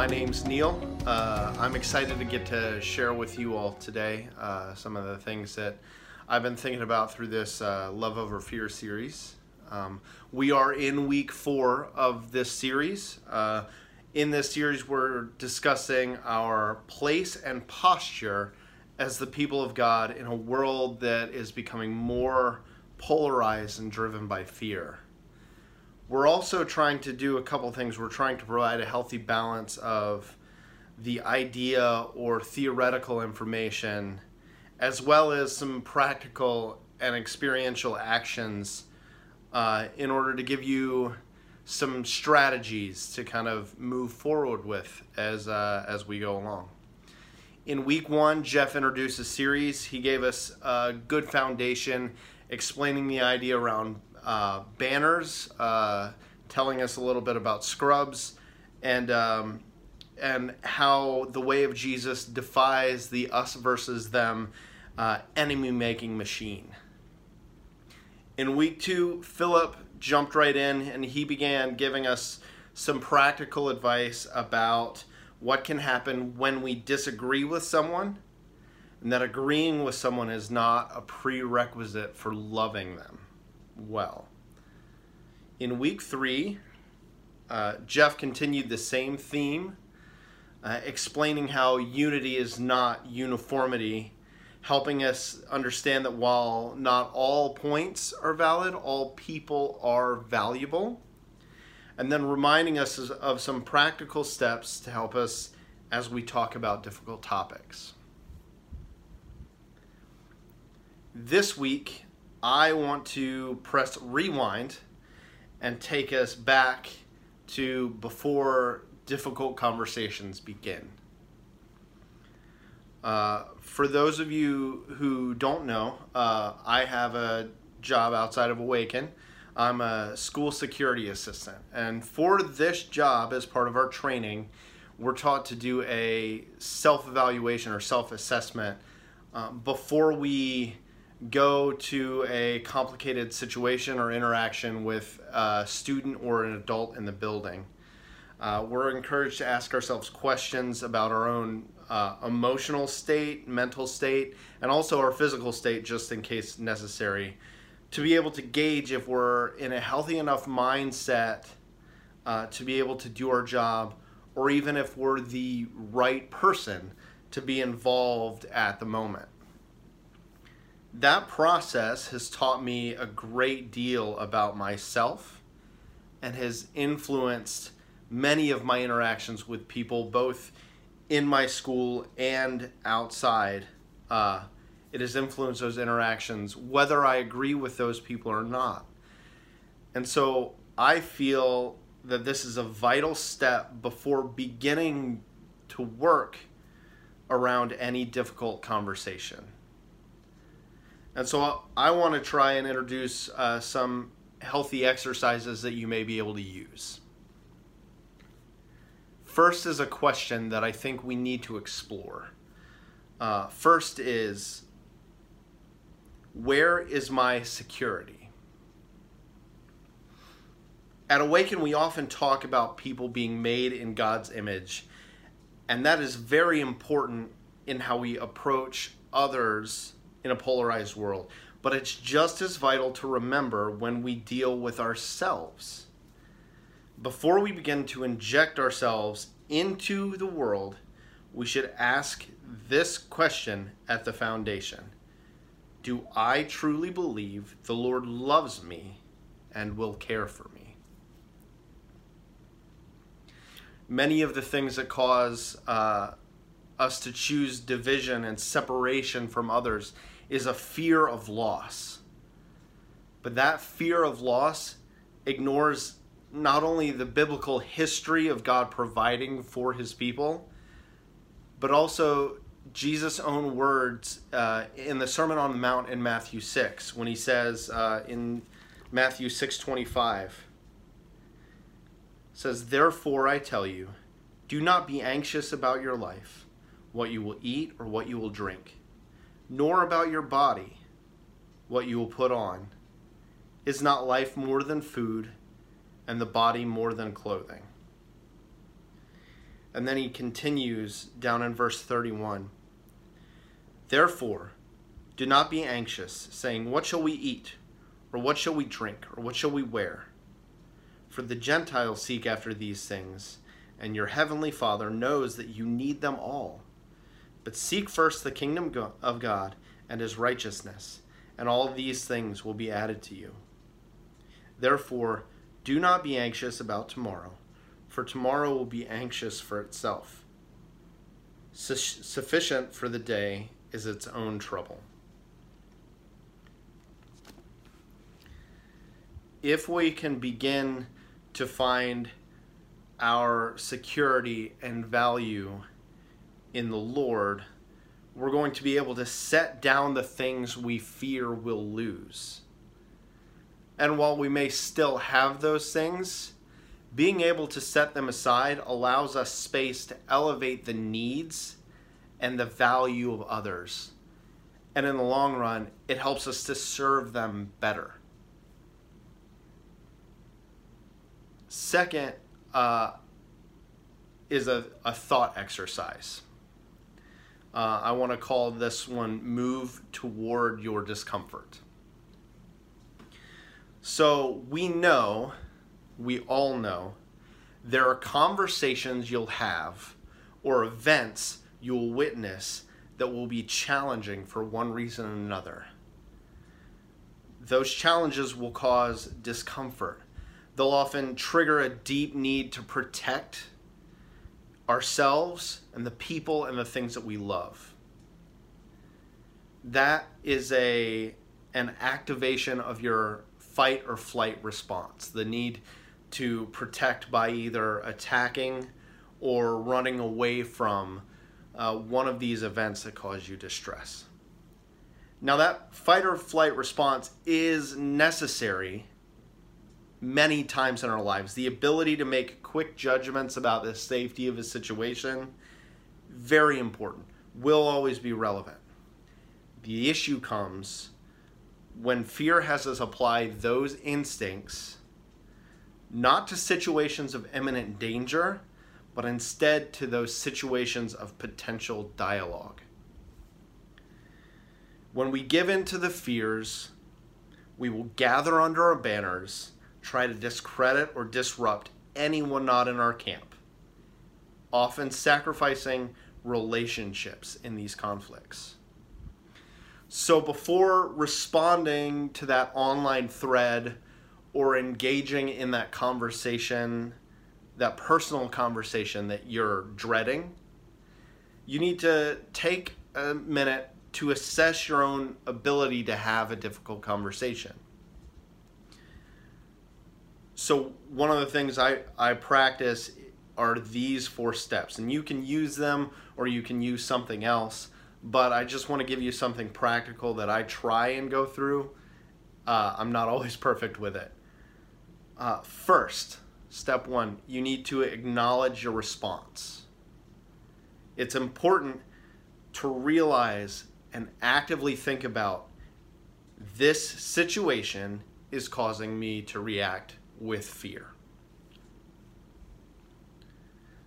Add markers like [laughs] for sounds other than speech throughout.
My name's Neil. Uh, I'm excited to get to share with you all today uh, some of the things that I've been thinking about through this uh, Love Over Fear series. Um, we are in week four of this series. Uh, in this series, we're discussing our place and posture as the people of God in a world that is becoming more polarized and driven by fear we're also trying to do a couple things. We're trying to provide a healthy balance of the idea or theoretical information, as well as some practical and experiential actions uh, in order to give you some strategies to kind of move forward with as, uh, as we go along. In week one, Jeff introduced a series. He gave us a good foundation explaining the idea around uh, banners, uh, telling us a little bit about scrubs, and um, and how the way of Jesus defies the us versus them uh, enemy making machine. In week two, Philip jumped right in and he began giving us some practical advice about what can happen when we disagree with someone, and that agreeing with someone is not a prerequisite for loving them well. In week three, uh, Jeff continued the same theme, uh, explaining how unity is not uniformity, helping us understand that while not all points are valid, all people are valuable, and then reminding us of some practical steps to help us as we talk about difficult topics. This week, I want to press rewind and take us back to before difficult conversations begin. Uh, for those of you who don't know, uh, I have a job outside of Awaken. I'm a school security assistant. And for this job, as part of our training, we're taught to do a self evaluation or self assessment uh, before we go to a complicated situation or interaction with a student or an adult in the building. Uh, we're encouraged to ask ourselves questions about our own uh, emotional state, mental state, and also our physical state, just in case necessary, to be able to gauge if we're in a healthy enough mindset uh, to be able to do our job, or even if we're the right person to be involved at the moment that process has taught me a great deal about myself and has influenced many of my interactions with people, both in my school and outside. Uh, it has influenced those interactions, whether I agree with those people or not. And so I feel that this is a vital step before beginning to work around any difficult conversation. And so I want to try and introduce uh, some healthy exercises that you may be able to use. First is a question that I think we need to explore. Uh, first is where is my security? At Awaken, we often talk about people being made in God's image, and that is very important in how we approach others in a polarized world. But it's just as vital to remember when we deal with ourselves. Before we begin to inject ourselves into the world, we should ask this question at the foundation Do I truly believe the Lord loves me and will care for me? Many of the things that cause uh, us to choose division and separation from others is a fear of loss. But that fear of loss ignores not only the biblical history of God providing for his people, but also Jesus' own words uh, in the Sermon on the Mount in Matthew 6 when he says uh, in Matthew 6:25 says therefore I tell you do not be anxious about your life what you will eat or what you will drink nor about your body what you will put on is not life more than food and the body more than clothing and then he continues down in verse 31 Therefore, do not be anxious, saying, What shall we eat? Or what shall we drink? Or what shall we wear? For the Gentiles seek after these things, and your heavenly Father knows that you need them all. But seek first the kingdom of God and his righteousness, and all these things will be added to you. Therefore, do not be anxious about tomorrow, for tomorrow will be anxious for itself. Sufficient for the day is its own trouble. If we can begin to find our security and value in the Lord, we're going to be able to set down the things we fear we'll lose. And while we may still have those things, being able to set them aside allows us space to elevate the needs and the value of others. And in the long run, it helps us to serve them better. Second uh, is a, a thought exercise. Uh, I want to call this one Move Toward Your Discomfort. So we know, we all know, there are conversations you'll have or events you'll witness that will be challenging for one reason or another. Those challenges will cause discomfort. They'll often trigger a deep need to protect ourselves and the people and the things that we love. That is a an activation of your fight or flight response, the need to protect by either attacking or running away from uh, one of these events that cause you distress. Now, that fight or flight response is necessary many times in our lives. The ability to make quick judgments about the safety of a situation, very important, will always be relevant. The issue comes when fear has us apply those instincts not to situations of imminent danger but instead to those situations of potential dialogue. When we give in to the fears, we will gather under our banners, try to discredit or disrupt anyone not in our camp, often sacrificing relationships in these conflicts. So before responding to that online thread or engaging in that conversation that personal conversation that you're dreading, you need to take a minute to assess your own ability to have a difficult conversation. So, one of the things I, I practice are these four steps, and you can use them or you can use something else, but I just want to give you something practical that I try and go through. Uh, I'm not [laughs] always perfect with it. Uh, first, Step one, you need to acknowledge your response. It's important to realize and actively think about this situation is causing me to react with fear.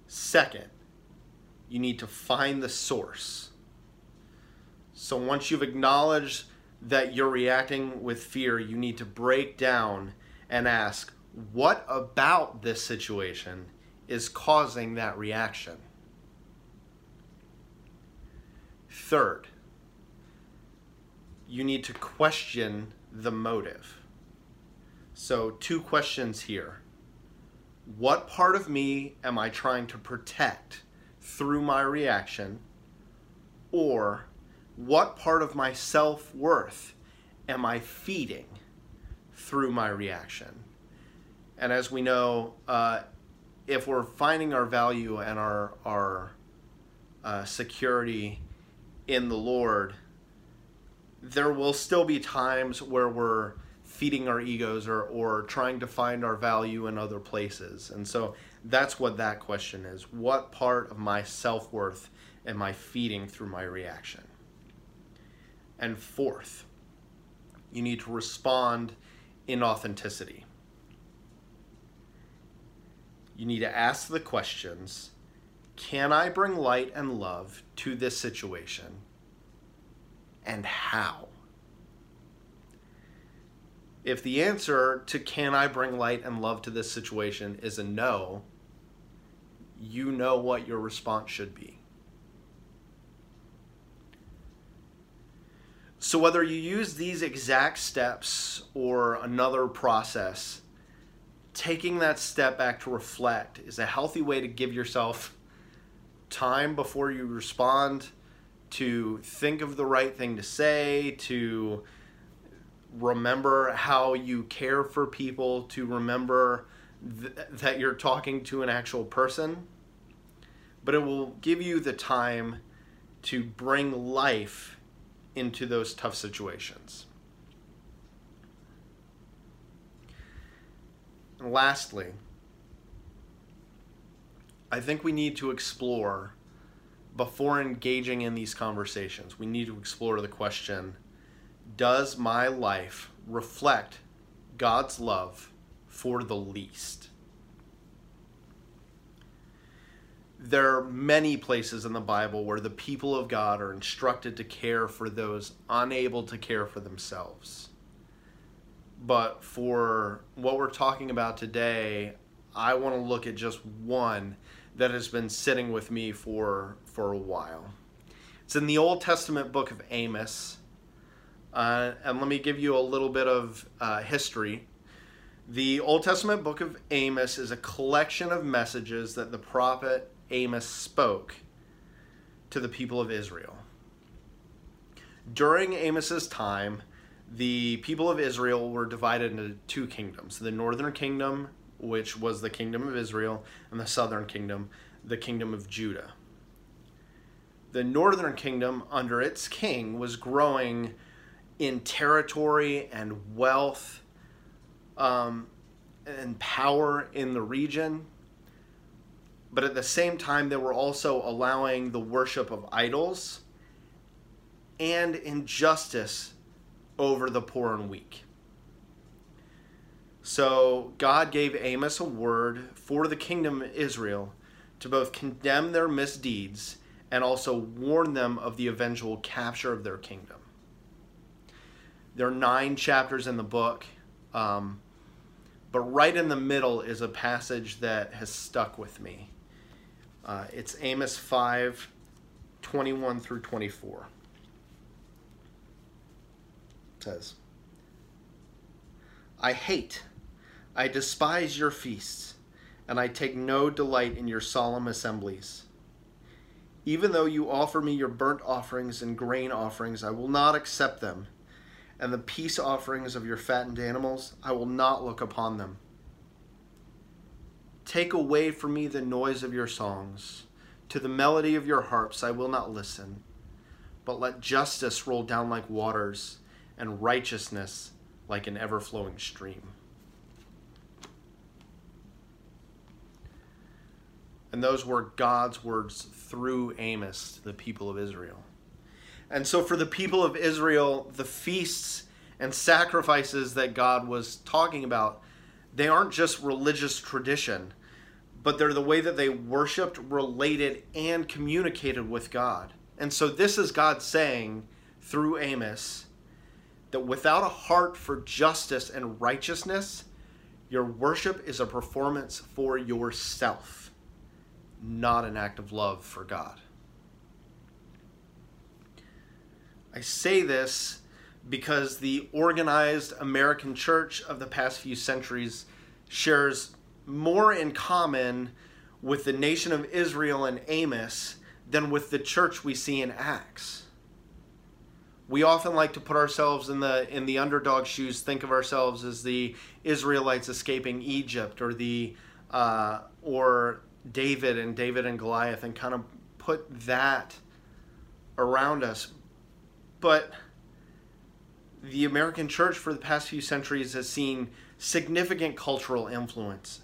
Second, you need to find the source. So once you've acknowledged that you're reacting with fear, you need to break down and ask, what about this situation is causing that reaction? Third, you need to question the motive. So, two questions here. What part of me am I trying to protect through my reaction? Or what part of my self worth am I feeding through my reaction? And as we know, uh, if we're finding our value and our our uh, security in the Lord, there will still be times where we're feeding our egos or, or trying to find our value in other places. And so that's what that question is. What part of my self worth am I feeding through my reaction? And fourth, you need to respond in authenticity. You need to ask the questions Can I bring light and love to this situation? And how? If the answer to can I bring light and love to this situation is a no, you know what your response should be. So, whether you use these exact steps or another process, taking that step back to reflect is a healthy way to give yourself time before you respond, to think of the right thing to say, to remember how you care for people, to remember th- that you're talking to an actual person. But it will give you the time to bring life into those tough situations. And lastly, I think we need to explore before engaging in these conversations, we need to explore the question Does my life reflect God's love for the least? there are many places in the Bible where the people of God are instructed to care for those unable to care for themselves. But for what we're talking about today, I want to look at just one that has been sitting with me for for a while. It's in the Old Testament book of Amos. Uh, and let me give you a little bit of uh, history. The Old Testament book of Amos is a collection of messages that the prophet Amos spoke to the people of Israel. During Amos's time, the people of Israel were divided into two kingdoms the northern kingdom, which was the kingdom of Israel, and the southern kingdom, the kingdom of Judah. The northern kingdom, under its king, was growing in territory and wealth um, and power in the region but at the same time, they were also allowing the worship of idols and injustice over the poor and weak. So God gave Amos a word for the kingdom of Israel to both condemn their misdeeds and also warn them of the eventual capture of their kingdom. There are nine chapters in the book, um, but right in the middle is a passage that has stuck with me. Uh, it's Amos 5 21 through 24. It says, I hate, I despise your feasts, and I take no delight in your solemn assemblies. Even though you offer me your burnt offerings and grain offerings, I will not accept them, and the peace offerings of your fattened animals, I will not look upon them. Take away from me the noise of your songs. To the melody of your harps I will not listen. But let justice roll down like waters, and righteousness like an ever flowing stream. And those were God's words through Amos to the people of Israel. And so, for the people of Israel, the feasts and sacrifices that God was talking about they aren't just religious tradition, but they're the way that they worshiped, related, and communicated with God. And so this is God saying through Amos that without a heart for justice and righteousness, your worship is a performance for yourself, not an act of love for God. I say this because the organized American church of the past few centuries shares more in common with the nation of Israel and Amos than with the church we see in Acts. we often like to put ourselves in the in the underdog shoes, think of ourselves as the Israelites escaping Egypt, or the uh, or David and David and Goliath, and kind of put that around us. But the American church for the past few centuries has seen significant cultural influence,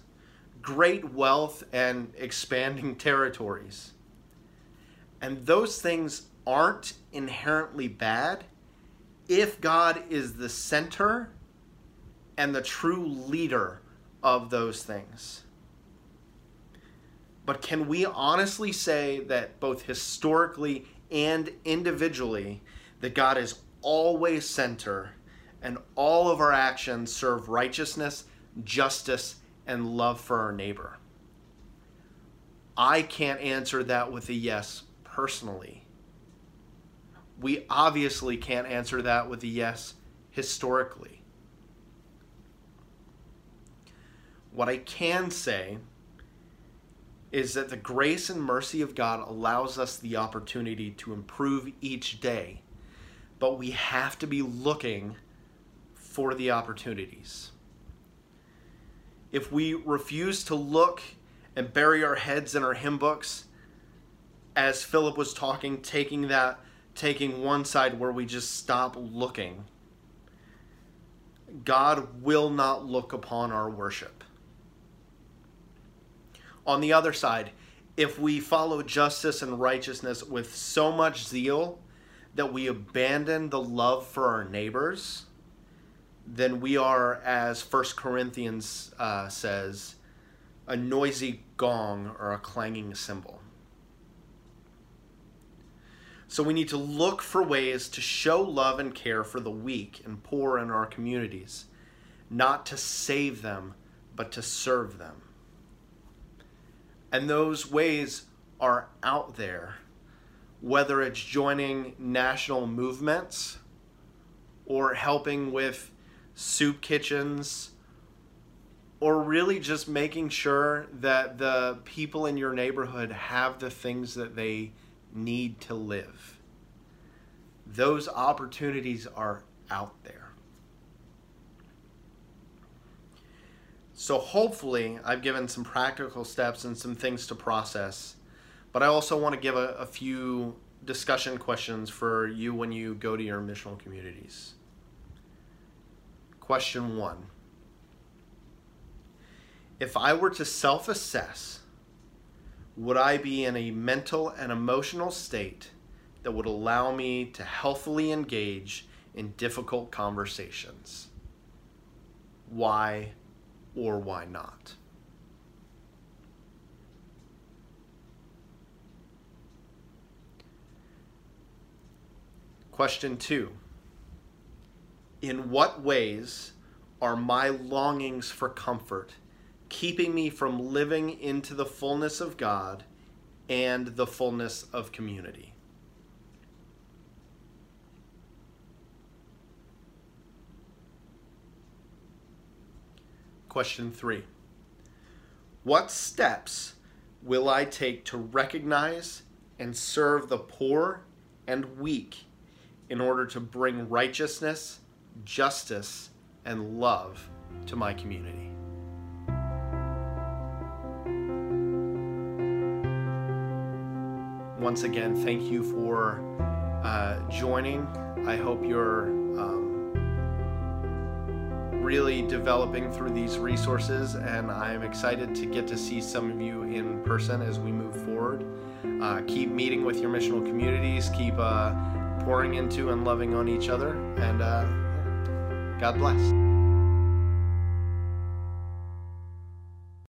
great wealth, and expanding [laughs] territories. And those things aren't inherently bad if God is the center and the true leader of those things. But can we honestly say that both historically and individually, that God is always center and all of our actions serve righteousness, justice, and love for our neighbor? I can't answer that with a yes personally. We obviously can't answer that with a yes historically. What I can say is that the grace and mercy of God allows us the opportunity to improve each day, but we have to be looking for the opportunities. If we refuse to look and bury our heads in our hymn books, as Philip was talking, taking that, taking one side where we just stop looking, God will not look upon our worship. On the other side, if we follow justice and righteousness with so much zeal that we abandon the love for our neighbors, then we are, as First Corinthians uh, says, a noisy gong or a clanging cymbal. So we need to look for ways to show love and care for the weak and poor in our communities, not to save them, but to serve them. And those ways are out there, whether it's joining national movements or helping with soup kitchens or really just making sure that the people in your neighborhood have the things that they need to live. Those opportunities are out there. So hopefully, I've given some practical steps and some things to process. But I also want to give a, a few discussion questions for you when you go to your missional communities. Question one If I were to self assess, would I be in a mental and emotional state that would allow me to healthily engage in difficult conversations? Why or why not? Question two In what ways are my longings for comfort keeping me from living into the fullness of God and the fullness of community? Question three What steps will I take to recognize and serve the poor and weak in order to bring righteousness, justice, and love to my community? Once again, thank you for uh, joining. I hope you're. Um, really developing through these resources, and I'm excited to get to see some of you in person as we move forward. Uh, keep meeting with your missional communities, keep uh, pouring into and loving on each other, and uh, God bless.